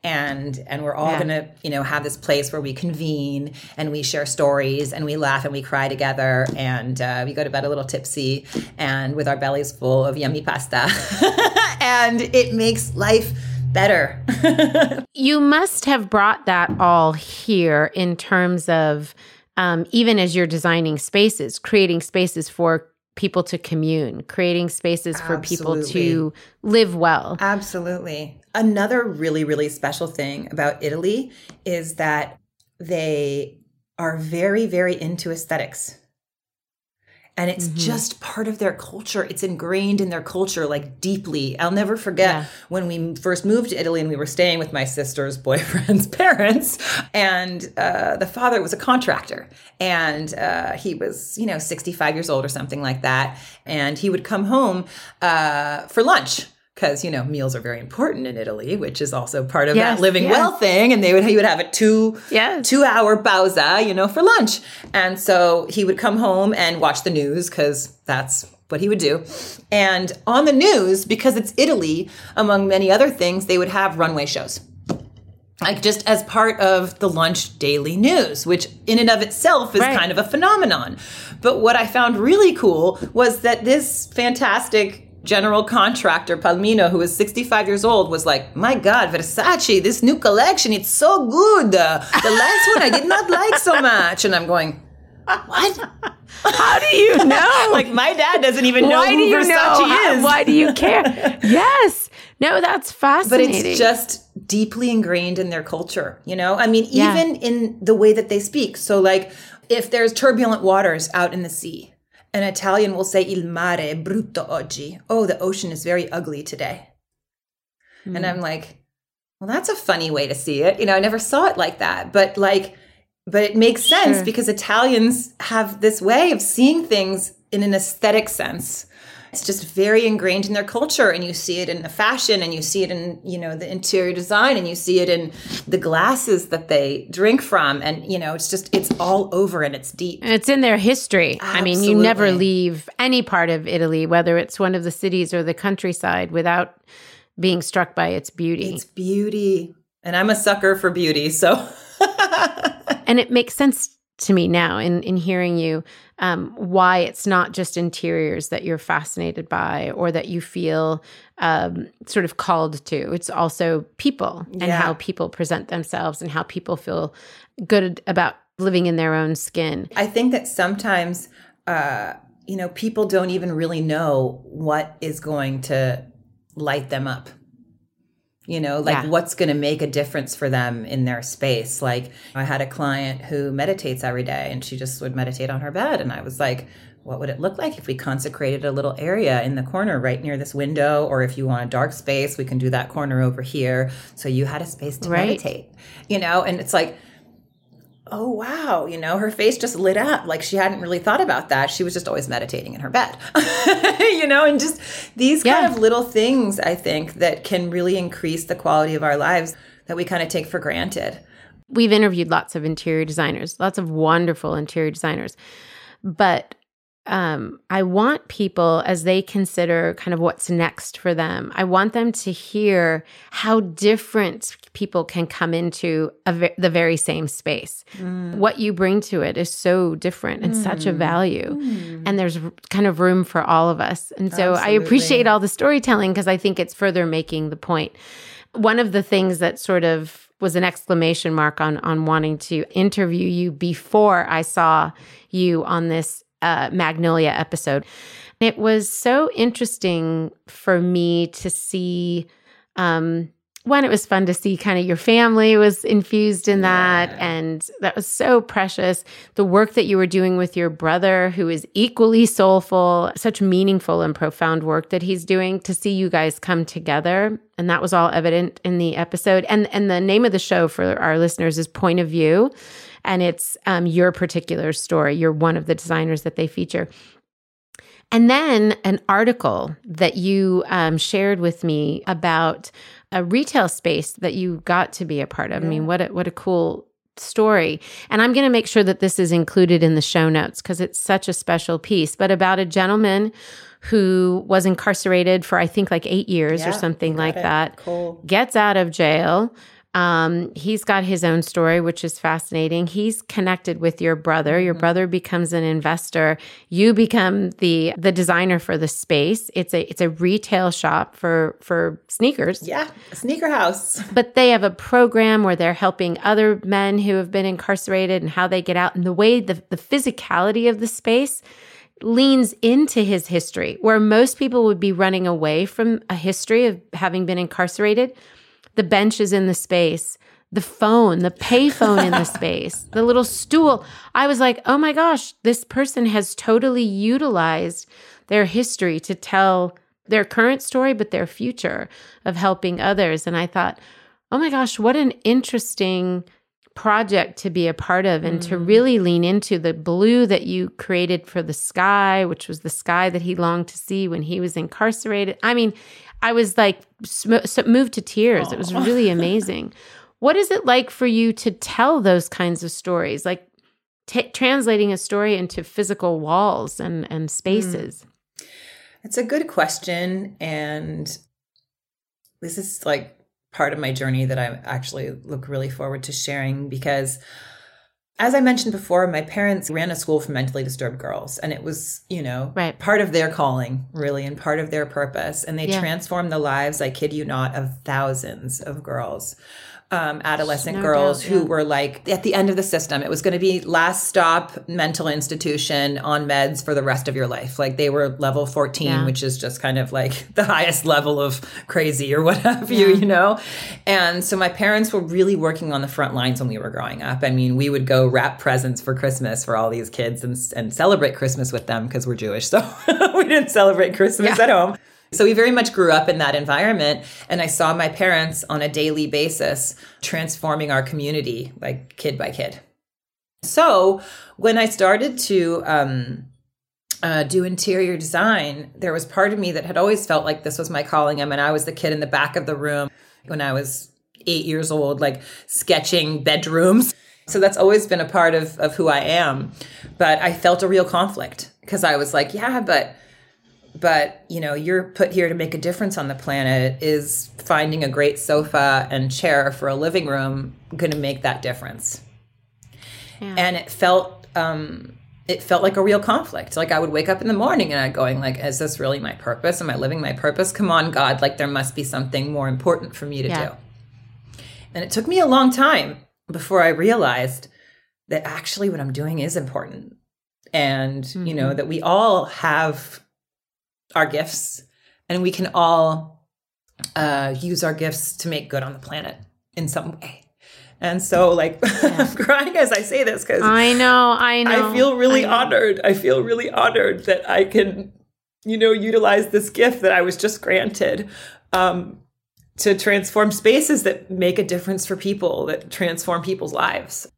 [SPEAKER 2] And, and we're all
[SPEAKER 1] Yeah.
[SPEAKER 2] going to, you know, have this place where we convene and we share stories and we laugh and we cry together and uh, we go to bed a little tipsy and with our bellies full of yummy pasta. and it makes life better.
[SPEAKER 1] you must have brought that all here in terms of um, even as you're designing spaces, creating spaces for people to commune, creating spaces for people to live well.
[SPEAKER 2] Absolutely. Another really, really special thing about Italy is that they are very, very into aesthetics. And it's just part of their culture. It's ingrained in their culture, like deeply. I'll never forget
[SPEAKER 1] Yeah.
[SPEAKER 2] when we first moved to Italy and we were staying with my sister's boyfriend's parents. And uh, the father was a contractor. And uh, he was, you know, 65 years old or something like that. And he would come home uh, for lunch because you know meals are very important in Italy, which is also part of
[SPEAKER 1] Yes,
[SPEAKER 2] that living
[SPEAKER 1] yes.
[SPEAKER 2] well thing. And they would he would have a two
[SPEAKER 1] Yes.
[SPEAKER 2] two hour pausa, you know, for lunch. And so he would come home and watch the news because that's what he would do. And on the news, because it's Italy, among many other things, they would have runway shows. Like just as part of the lunch daily news, which in and of itself is
[SPEAKER 1] Right.
[SPEAKER 2] kind of a phenomenon. But what I found really cool was that this fantastic general contractor, Palmino, who was 65 years old, was like, My God, Versace, this new collection, it's so good. Uh, the last one I did not like so much. And I'm going, What?
[SPEAKER 1] How do you know?
[SPEAKER 2] like, my dad doesn't even know
[SPEAKER 1] why
[SPEAKER 2] who
[SPEAKER 1] do you
[SPEAKER 2] Versace
[SPEAKER 1] know?
[SPEAKER 2] Is.
[SPEAKER 1] Why do you care? yes. No, that's fascinating.
[SPEAKER 2] but it's just deeply ingrained in their culture you know i mean
[SPEAKER 1] Yeah.
[SPEAKER 2] even in the way that they speak so like if there's turbulent waters out in the sea an italian will say il mare brutto oggi. Oh the ocean is very ugly today. And hmm. i'm like well that's a funny way to see it. You know i never saw it like that. But like but it makes sense
[SPEAKER 1] Sure.
[SPEAKER 2] because italians have this way of seeing things in an aesthetic sense it's just very ingrained in their culture and you see it in the fashion and you see it in you know the interior design and you see it in the glasses that they drink from and you know it's just it's all over and it's deep.
[SPEAKER 1] It's in their history. Absolutely. i mean you never leave any part of italy whether it's one of the cities or the countryside without being struck by its beauty.
[SPEAKER 2] It's beauty and i'm a sucker for beauty so.
[SPEAKER 1] And it makes sense to me now in in hearing you um, why it's not just interiors that you're fascinated by or that you feel um, sort of called to. It's also people and yeah. how people present themselves and how people feel good about living in their own skin.
[SPEAKER 2] I think that sometimes, uh, you know, people don't even really know what is going to light them up you know like yeah. what's going to make a difference for them in their space like i had a client who meditates every day and she just would meditate on her bed and i was like what would it look like if we consecrated a little area in the corner right near this window or if you want a dark space we can do that corner over here so you had a space to right. meditate you know and it's like oh wow you know her face just lit up. Like she hadn't really thought about that. She was just always meditating in her bed you know and just these yeah. kind of little things i think that can really increase the quality of our lives that we kind of take for granted.
[SPEAKER 1] We've interviewed lots of interior designers lots of wonderful interior designers but um, I want people as they consider kind of what's next for them, I want them to hear how different people can come into ve- the very same space. Mm. What you bring to it is so different and mm. such a mm. value. Mm. And there's kind of room for all of us. And so Absolutely. I appreciate all the storytelling because I think it's further making the point. One of the things that sort of was an exclamation mark on on wanting to interview you before I saw you on this uh, Magnolia episode. It was so interesting for me to see. Um, one, it was fun to see kind of your family was infused in that. Yeah. And that was so precious. The work that you were doing with your brother, who is equally soulful, such meaningful and profound work that he's doing to see you guys come together. And that was all evident in the episode. And, and the name of the show for our listeners is Point of View and it's um, your particular story. You're one of the designers that they feature. And then an article that you um, shared with me about a retail space that you got to be a part of. Yeah. I mean, what a, what a cool story. And I'm going to make sure that this is included in the show notes because it's such a special piece. But about a gentleman who was incarcerated for I think like eight years yeah, or something like it. that,
[SPEAKER 2] cool.
[SPEAKER 1] gets out of jail um, he's got his own story, which is fascinating. He's connected with your brother. Mm-hmm. Your brother becomes an investor. You become the the designer for the space. It's a it's a retail shop for for sneakers.
[SPEAKER 2] Yeah, sneaker house.
[SPEAKER 1] But they have a program where they're helping other men who have been incarcerated and how they get out. And the way the the physicality of the space leans into his history, where most people would be running away from a history of having been incarcerated the benches in the space, the phone, the payphone in the space, the little stool. I was like, oh my gosh, this person has totally utilized their history to tell their current story, but their future of helping others. And I thought, oh my gosh, what an interesting project to be a part of and mm. to really lean into the blue that you created for the sky, which was the sky that he longed to see when he was incarcerated. I mean, I was like sm- moved to tears. It was really amazing. what is it like for you to tell those kinds of stories? Like t- translating a story into physical walls and and spaces.
[SPEAKER 2] Mm. It's a good question and this is like part of my journey that I actually look really forward to sharing because as I mentioned before, my parents ran a school for mentally disturbed girls, and it was, you know,
[SPEAKER 1] right.
[SPEAKER 2] part of their calling, really, and part of their purpose. And they yeah. transformed the lives, I kid you not, of thousands of girls um, adolescent no girls doubt, yeah. who were like at the end of the system. It was going to be last stop mental institution on meds for the rest of your life. Like they were level 14, yeah. which is just kind of like the highest level of crazy or what have yeah. you, you know? And so my parents were really working on the front lines when we were growing up. I mean, we would go wrap presents for Christmas for all these kids and, and celebrate Christmas with them because we're Jewish. So we didn't celebrate Christmas at home. So we very much grew up in that environment. And I saw my parents on a daily basis transforming our community, like kid by kid. So when I started to um, uh, do interior design, there was part of me that had always felt like this was my calling. I mean, I was the kid in the back of the room when I was eight years old, like sketching bedrooms. So that's always been a part of, of who I am. But I felt a real conflict because I was like, yeah, but but you know you're put here to make a difference on the planet is finding a great sofa and chair for a living room going to make that difference yeah. and it felt um, it felt like a real conflict like i would wake up in the morning and i'd going like is this really my purpose am i living my purpose come on god like there must be something more important for me to yeah. do and it took me a long time before i realized that actually what i'm doing is important and mm-hmm. you know mm-hmm. that we all have our gifts and we can all uh, use our gifts to make good on the planet in some way. And so, like, yeah. I'm crying as I say this because
[SPEAKER 1] I know, I know.
[SPEAKER 2] I feel really I honored. I feel really honored that I can, you know, utilize this gift that I was just granted um, to transform spaces that make a difference for people, that transform people's lives.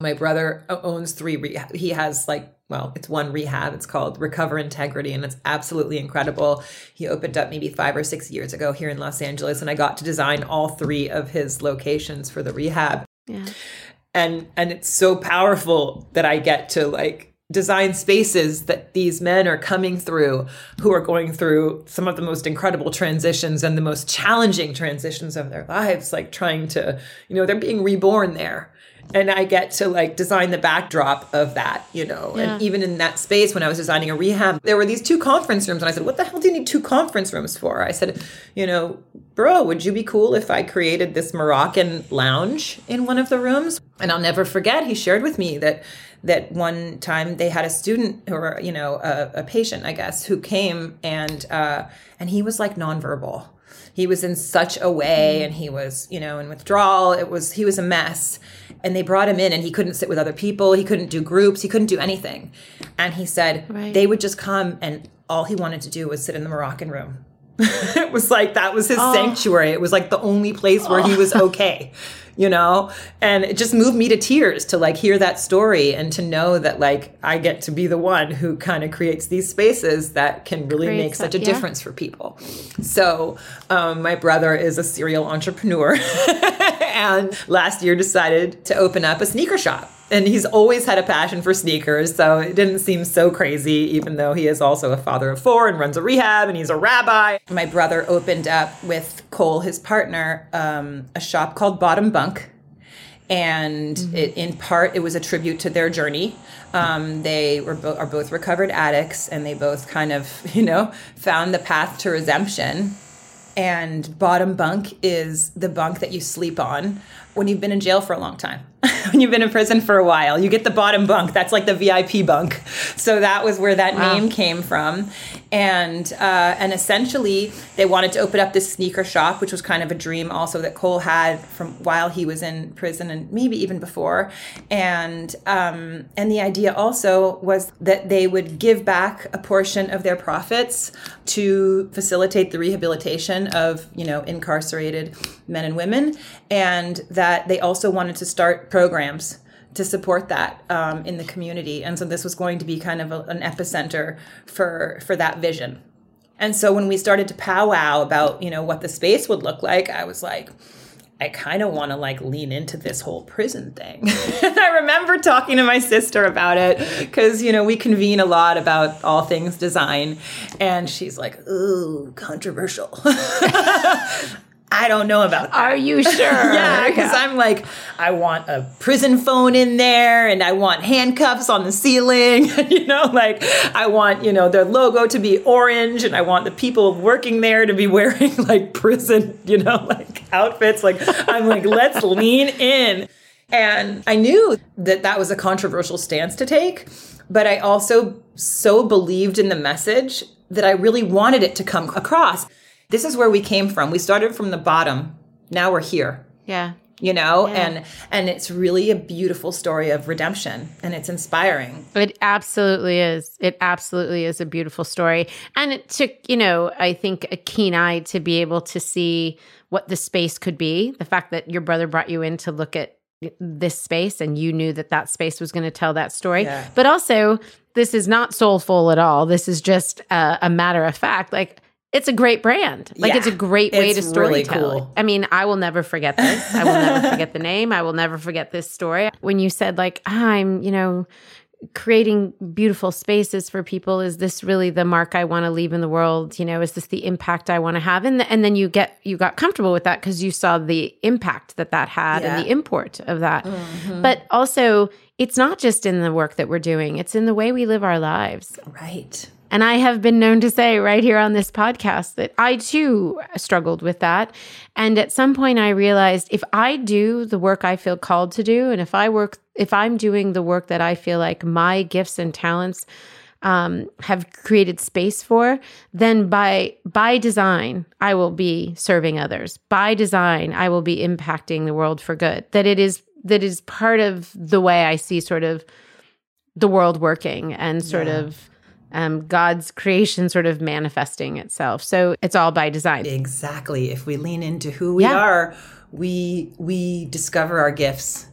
[SPEAKER 2] My brother owns three. Re- he has like well, it's one rehab. It's called Recover Integrity, and it's absolutely incredible. He opened up maybe five or six years ago here in Los Angeles, and I got to design all three of his locations for the rehab. Yeah. And and it's so powerful that I get to like design spaces that these men are coming through who are going through some of the most incredible transitions and the most challenging transitions of their lives like trying to you know they're being reborn there and I get to like design the backdrop of that, you know. Yeah. And even in that space, when I was designing a rehab, there were these two conference rooms, and I said, "What the hell do you need two conference rooms for?" I said, "You know, bro, would you be cool if I created this Moroccan lounge in one of the rooms?" And I'll never forget, he shared with me that that one time they had a student or you know a, a patient, I guess, who came and uh, and he was like nonverbal. He was in such a way, mm. and he was you know in withdrawal. It was he was a mess and they brought him in and he couldn't sit with other people he couldn't do groups he couldn't do anything and he said right. they would just come and all he wanted to do was sit in the moroccan room it was like that was his oh. sanctuary it was like the only place where oh. he was oh. okay you know? And it just moved me to tears to like hear that story and to know that like i get to be the one who kind of creates these spaces that can really make such a yeah. difference for people. So um, my brother is a serial entrepreneur and last year decided to open up a sneaker shop and he's always had a passion for sneakers so it didn't seem so crazy even though he is also a father of four and runs a rehab and he's a rabbi my brother opened up with cole his partner um, a shop called bottom bunk and mm-hmm. it, in part it was a tribute to their journey um, they were bo- are both recovered addicts and they both kind of you know found the path to redemption and bottom bunk is the bunk that you sleep on when you've been in jail for a long time. when you've been in prison for a while, you get the bottom bunk. That's like the VIP bunk. So that was where that wow. name came from. And uh, and essentially, they wanted to open up this sneaker shop, which was kind of a dream also that Cole had from while he was in prison and maybe even before. And um, and the idea also was that they would give back a portion of their profits to facilitate the rehabilitation of you know incarcerated men and women, and that they also wanted to start programs to support that um, in the community. And so this was going to be kind of a, an epicenter for for that vision. And so when we started to powwow about you know what the space would look like, I was like. I kind of want to like lean into this whole prison thing. And I remember talking to my sister about it because, you know, we convene a lot about all things design. And she's like, ooh, controversial. I don't know about that.
[SPEAKER 1] Are you sure?
[SPEAKER 2] yeah, because yeah. I'm like, I want a prison phone in there and I want handcuffs on the ceiling. you know, like I want, you know, their logo to be orange and I want the people working there to be wearing like prison, you know, like outfits. Like, I'm like, let's lean in. And I knew that that was a controversial stance to take, but I also so believed in the message that I really wanted it to come across this is where we came from. We started from the bottom. Now we're here.
[SPEAKER 1] Yeah.
[SPEAKER 2] You know, yeah. and and it's really a beautiful story of redemption and it's inspiring.
[SPEAKER 1] It absolutely is. It absolutely is a beautiful story. And it took, you know, I think a keen eye to be able to see what the space could be. The fact that your brother brought you in to look at this space and you knew that that space was going to tell that story. Yeah. But also this is not soulful at all. This is just a, a matter of fact. Like it's a great brand. Like it's a great way to
[SPEAKER 2] really
[SPEAKER 1] storytell.
[SPEAKER 2] cool.
[SPEAKER 1] I mean, I will never forget this. I will never forget the name. I will never forget this story. When you said like ah, I'm, you know, creating beautiful spaces for people is this really the mark i want to leave in the world you know is this the impact i want to have and, and then you get you got comfortable with that because you saw the impact that that had and the import of that mm-hmm. but also it's not just in the work that we're doing it's in the way we live our lives
[SPEAKER 2] Right.
[SPEAKER 1] And I have been known to say right here on this podcast that I too struggled with that. And at some point I realized if I do the work I feel called to do, and if I work, if I'm doing the work that I feel like my gifts and talents um, have created space for, then by by design, I will be serving others. By design, I will be impacting the world for good. That it is that is part of the way I see sort of the world working and sort of um, God's creation sort of manifesting itself. So it's all by design.
[SPEAKER 2] Exactly. If we lean into who we
[SPEAKER 1] Yeah.
[SPEAKER 2] are, we we discover our gifts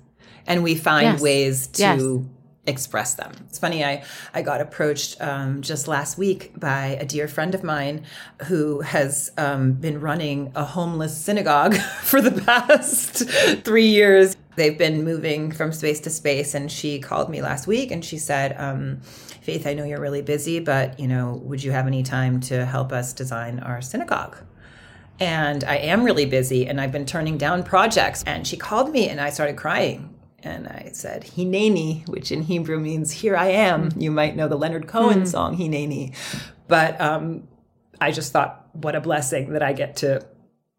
[SPEAKER 2] and we find
[SPEAKER 1] Yes.
[SPEAKER 2] ways to
[SPEAKER 1] Yes.
[SPEAKER 2] express them. It's funny. I I got approached um, just last week by a dear friend of mine who has um, been running a homeless synagogue for the past three years. They've been moving from space to space, and she called me last week and she said. Um, Faith, I know you're really busy, but you know, would you have any time to help us design our synagogue? and I am really busy and I've been turning down projects. And she called me and I started crying. And I said, Hineni, which in Hebrew means here I am. You might know the Leonard Cohen song, Hineni. But um, I just thought, what a blessing that I get to,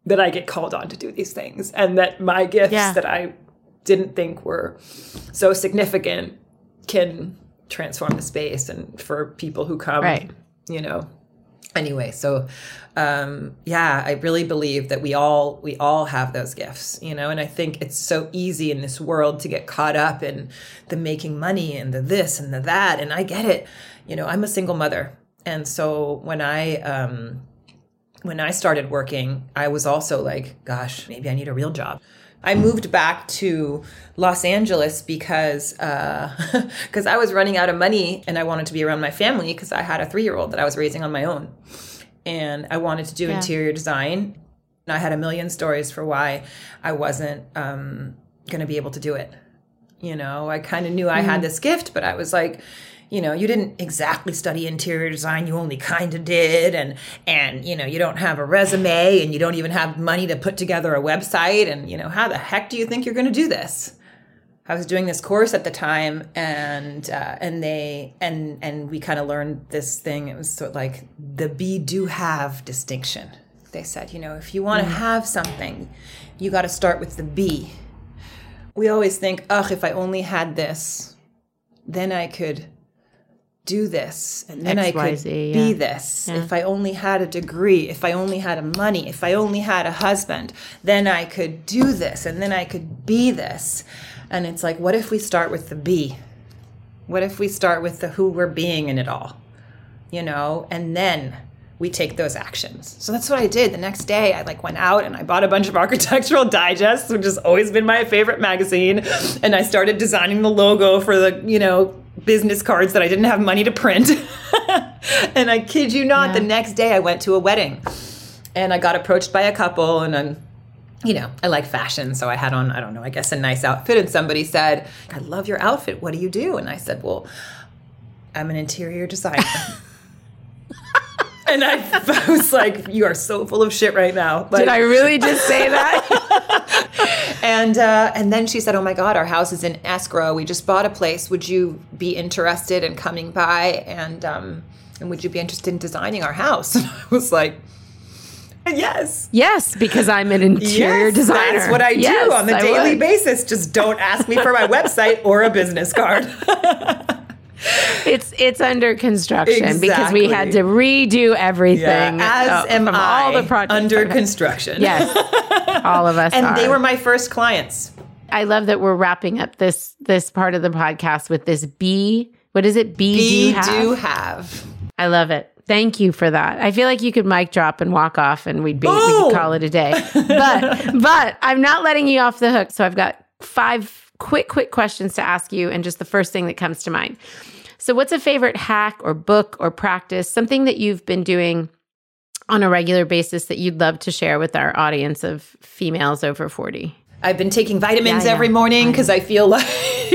[SPEAKER 2] that I get called on to do these things. And that my gifts
[SPEAKER 1] Yeah.
[SPEAKER 2] that I didn't think were so significant can transform the space and for people who come,
[SPEAKER 1] Right.
[SPEAKER 2] you know, anyway so um yeah i really believe that we all we all have those gifts you know and i think it's so easy in this world to get caught up in the making money and the this and the that and i get it you know i'm a single mother and so when i um when I started working, I was also like, gosh, maybe I need a real job. I moved back to Los Angeles because because I was running out of money and I wanted to be around my family because I had a three year old that I was raising on my own, and I wanted to do interior design. And I had a million stories for why I wasn't um, going to be able to do it. You know, I kind of knew I had this gift, but I was like, you know, you didn't exactly study interior design, you only kind of did and and you know, you don't have a resume and you don't even have money to put together a website and you know, how the heck do you think you're going to do this? I was doing this course at the time, and uh, and they and and we kind of learned this thing. It was sort of like the be do have distinction. They said, you know, if you want to have something, you got to start with the be. We always think, ugh, if I only had this, then I could do this, and then I could be
[SPEAKER 1] yeah.
[SPEAKER 2] this. If I only had a degree, if I only had a money, if I only had a husband, then I could do this and then I could be this. And it's like, what if we start with the be? What if we start with the who we're being in it all? You know, and then we take those actions. So that's what I did. The next day I like went out and I bought a bunch of architectural digests, which has always been my favorite magazine, and I started designing the logo for the, you know, business cards that I didn't have money to print. and I kid you not, the next day I went to a wedding and I got approached by a couple and I'm you know, I like fashion, so I had on, I don't know, I guess a nice outfit. And somebody said, I love your outfit. What do you do? And I said, Well, I'm an interior designer. and I, I was like, You are so full of shit right now. But,
[SPEAKER 1] Did I really just say that?
[SPEAKER 2] and uh, and then she said, "Oh my God, our house is in escrow. We just bought a place. Would you be interested in coming by and um, and would you be interested in designing our house?" And I was like, "Yes."
[SPEAKER 1] yes, because I'm an interior
[SPEAKER 2] Yes,
[SPEAKER 1] designer.
[SPEAKER 2] That's what I do
[SPEAKER 1] Yes,
[SPEAKER 2] on the
[SPEAKER 1] I
[SPEAKER 2] daily basis. Just don't ask me for my website or a business card.
[SPEAKER 1] It's it's under construction because we had to redo everything.
[SPEAKER 2] as
[SPEAKER 1] uh,
[SPEAKER 2] am I.
[SPEAKER 1] all the projects
[SPEAKER 2] under
[SPEAKER 1] I've
[SPEAKER 2] construction.
[SPEAKER 1] Yes, all of us.
[SPEAKER 2] and they were my first clients.
[SPEAKER 1] I love that we're wrapping up this this part of the podcast with this B. What is it? B, do have.
[SPEAKER 2] do have.
[SPEAKER 1] I love it. Thank you for that. I feel like you could mic drop and walk off, and we'd be we could call it a day. But but I'm not letting you off the hook. So I've got five quick quick questions to ask you, and just the first thing that comes to mind. So, what's a favorite hack or book or practice, something that you've been doing on a regular basis that you'd love to share with our audience of females over 40?
[SPEAKER 2] I've been taking vitamins
[SPEAKER 1] Yeah, yeah.
[SPEAKER 2] every morning because I feel like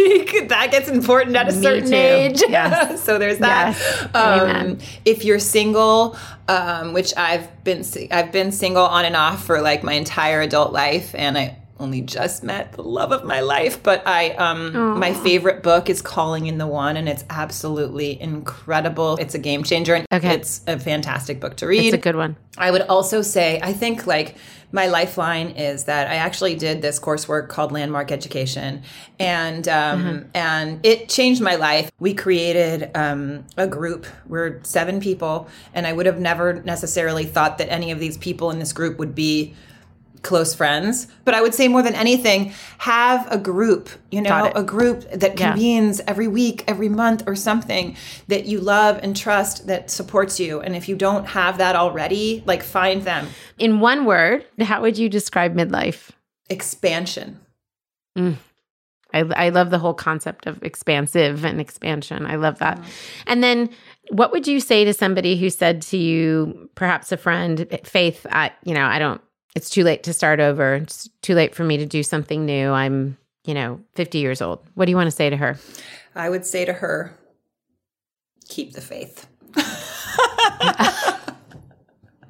[SPEAKER 2] that gets important at a
[SPEAKER 1] Me
[SPEAKER 2] certain
[SPEAKER 1] too.
[SPEAKER 2] age.
[SPEAKER 1] Yes.
[SPEAKER 2] so there's that.
[SPEAKER 1] Yes.
[SPEAKER 2] Um, if you're single, um, which I've been, I've been single on and off for like my entire adult life, and I only just met the love of my life. But I, um, my favorite book is Calling in the One, and it's absolutely incredible. It's a game changer, and
[SPEAKER 1] Okay.
[SPEAKER 2] it's a fantastic book to read.
[SPEAKER 1] It's a good one.
[SPEAKER 2] I would also say, I think like my lifeline is that I actually did this coursework called Landmark Education, and um, and it changed my life. We created um, a group. We're seven people, and I would have never necessarily thought that any of these people in this group would be close friends. But I would say more than anything, have a group, you know, a group that
[SPEAKER 1] Yeah.
[SPEAKER 2] convenes every week, every month or something that you love and trust that supports you. And if you don't have that already, like find them.
[SPEAKER 1] In one word, how would you describe midlife?
[SPEAKER 2] Expansion. Mm.
[SPEAKER 1] I, I love the whole concept of expansive and expansion. I love that. Mm-hmm. And then, what would you say to somebody who said to you, perhaps a friend, Faith, I, you know, I don't, it's too late to start over. It's too late for me to do something new. I'm, you know, 50 years old. What do you want to say to her?
[SPEAKER 2] I would say to her, keep the faith.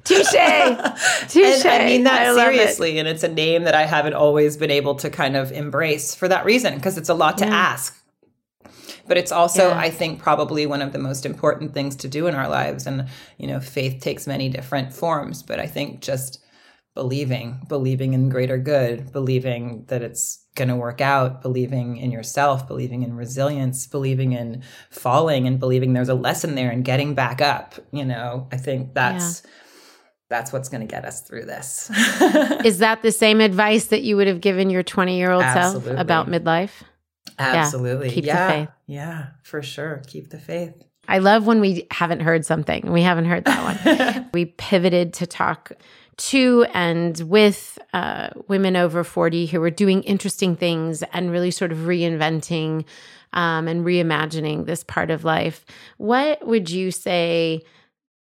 [SPEAKER 1] Touche. Touche.
[SPEAKER 2] And I mean that
[SPEAKER 1] I love it.
[SPEAKER 2] seriously. And it's a name that I haven't always been able to kind of embrace for that reason, because it's a lot to ask. But it's also,
[SPEAKER 1] Yeah.
[SPEAKER 2] I think, probably one of the most important things to do in our lives. And, you know, faith takes many different forms. But I think just believing, believing in greater good, believing that it's going to work out, believing in yourself, believing in resilience, believing in falling and believing there's a lesson there and getting back up. You know, I think that's. That's what's going to get us through this.
[SPEAKER 1] Is that the same advice that you would have given your 20 year old self about midlife?
[SPEAKER 2] Absolutely.
[SPEAKER 1] keep the
[SPEAKER 2] yeah.
[SPEAKER 1] faith.
[SPEAKER 2] Yeah, for sure. Keep the faith.
[SPEAKER 1] I love when we haven't heard something. We haven't heard that one. we pivoted to talk to and with uh, women over 40 who were doing interesting things and really sort of reinventing um, and reimagining this part of life. What would you say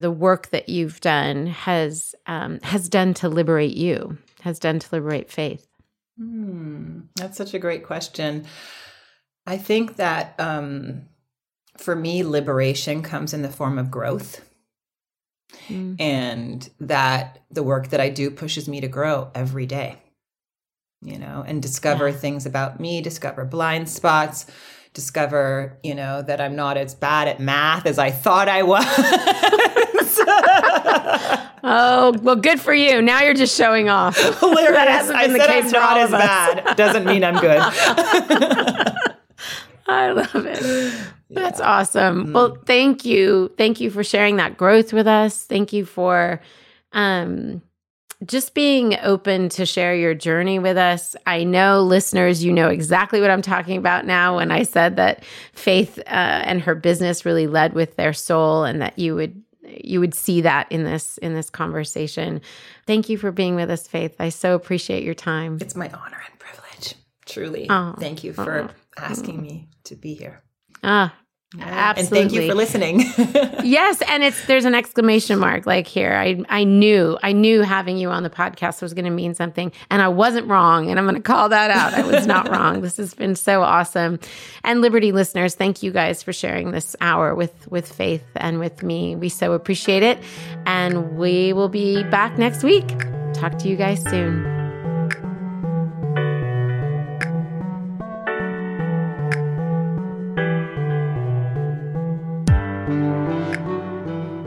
[SPEAKER 1] the work that you've done has um, has done to liberate you? Has done to liberate faith?
[SPEAKER 2] Hmm, that's such a great question. I think that um, for me, liberation comes in the form of growth.
[SPEAKER 1] Mm.
[SPEAKER 2] And that the work that I do pushes me to grow every day, you know, and discover
[SPEAKER 1] Yeah.
[SPEAKER 2] things about me, discover blind spots, discover, you know, that I'm not as bad at math as I thought I was.
[SPEAKER 1] Oh well, good for you. Now you're just showing off.
[SPEAKER 2] Hilarious.
[SPEAKER 1] That hasn't
[SPEAKER 2] I
[SPEAKER 1] been the
[SPEAKER 2] said
[SPEAKER 1] case
[SPEAKER 2] I'm
[SPEAKER 1] for
[SPEAKER 2] not
[SPEAKER 1] all
[SPEAKER 2] as
[SPEAKER 1] of us.
[SPEAKER 2] bad. Doesn't mean I'm good.
[SPEAKER 1] I love it. That's awesome. Well, thank you. Thank you for sharing that growth with us. Thank you for um just being open to share your journey with us. I know listeners, you know exactly what I'm talking about now when I said that Faith uh, and her business really led with their soul and that you would you would see that in this in this conversation. Thank you for being with us, Faith. I so appreciate your time.
[SPEAKER 2] It's my honor and privilege. Truly.
[SPEAKER 1] Oh,
[SPEAKER 2] thank you for asking me to be here.
[SPEAKER 1] Ah,
[SPEAKER 2] And
[SPEAKER 1] absolutely.
[SPEAKER 2] thank you for listening.
[SPEAKER 1] yes, and it's there's an exclamation mark like here. I I knew I knew having you on the podcast was going to mean something, and I wasn't wrong. And I'm going to call that out. I was not wrong. This has been so awesome. And Liberty listeners, thank you guys for sharing this hour with with Faith and with me. We so appreciate it, and we will be back next week. Talk to you guys soon.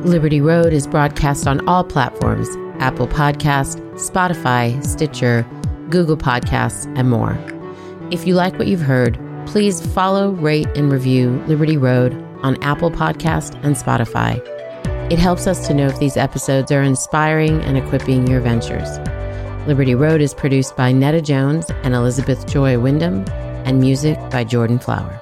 [SPEAKER 1] Liberty Road is broadcast on all platforms Apple Podcast, Spotify, Stitcher, Google Podcasts, and more. If you like what you've heard, please follow, rate, and review Liberty Road on Apple Podcast and Spotify. It helps us to know if these episodes are inspiring and equipping your ventures. Liberty Road is produced by Nada Jones and Elizabeth Joy Wyndham, and music by Jordan Flower.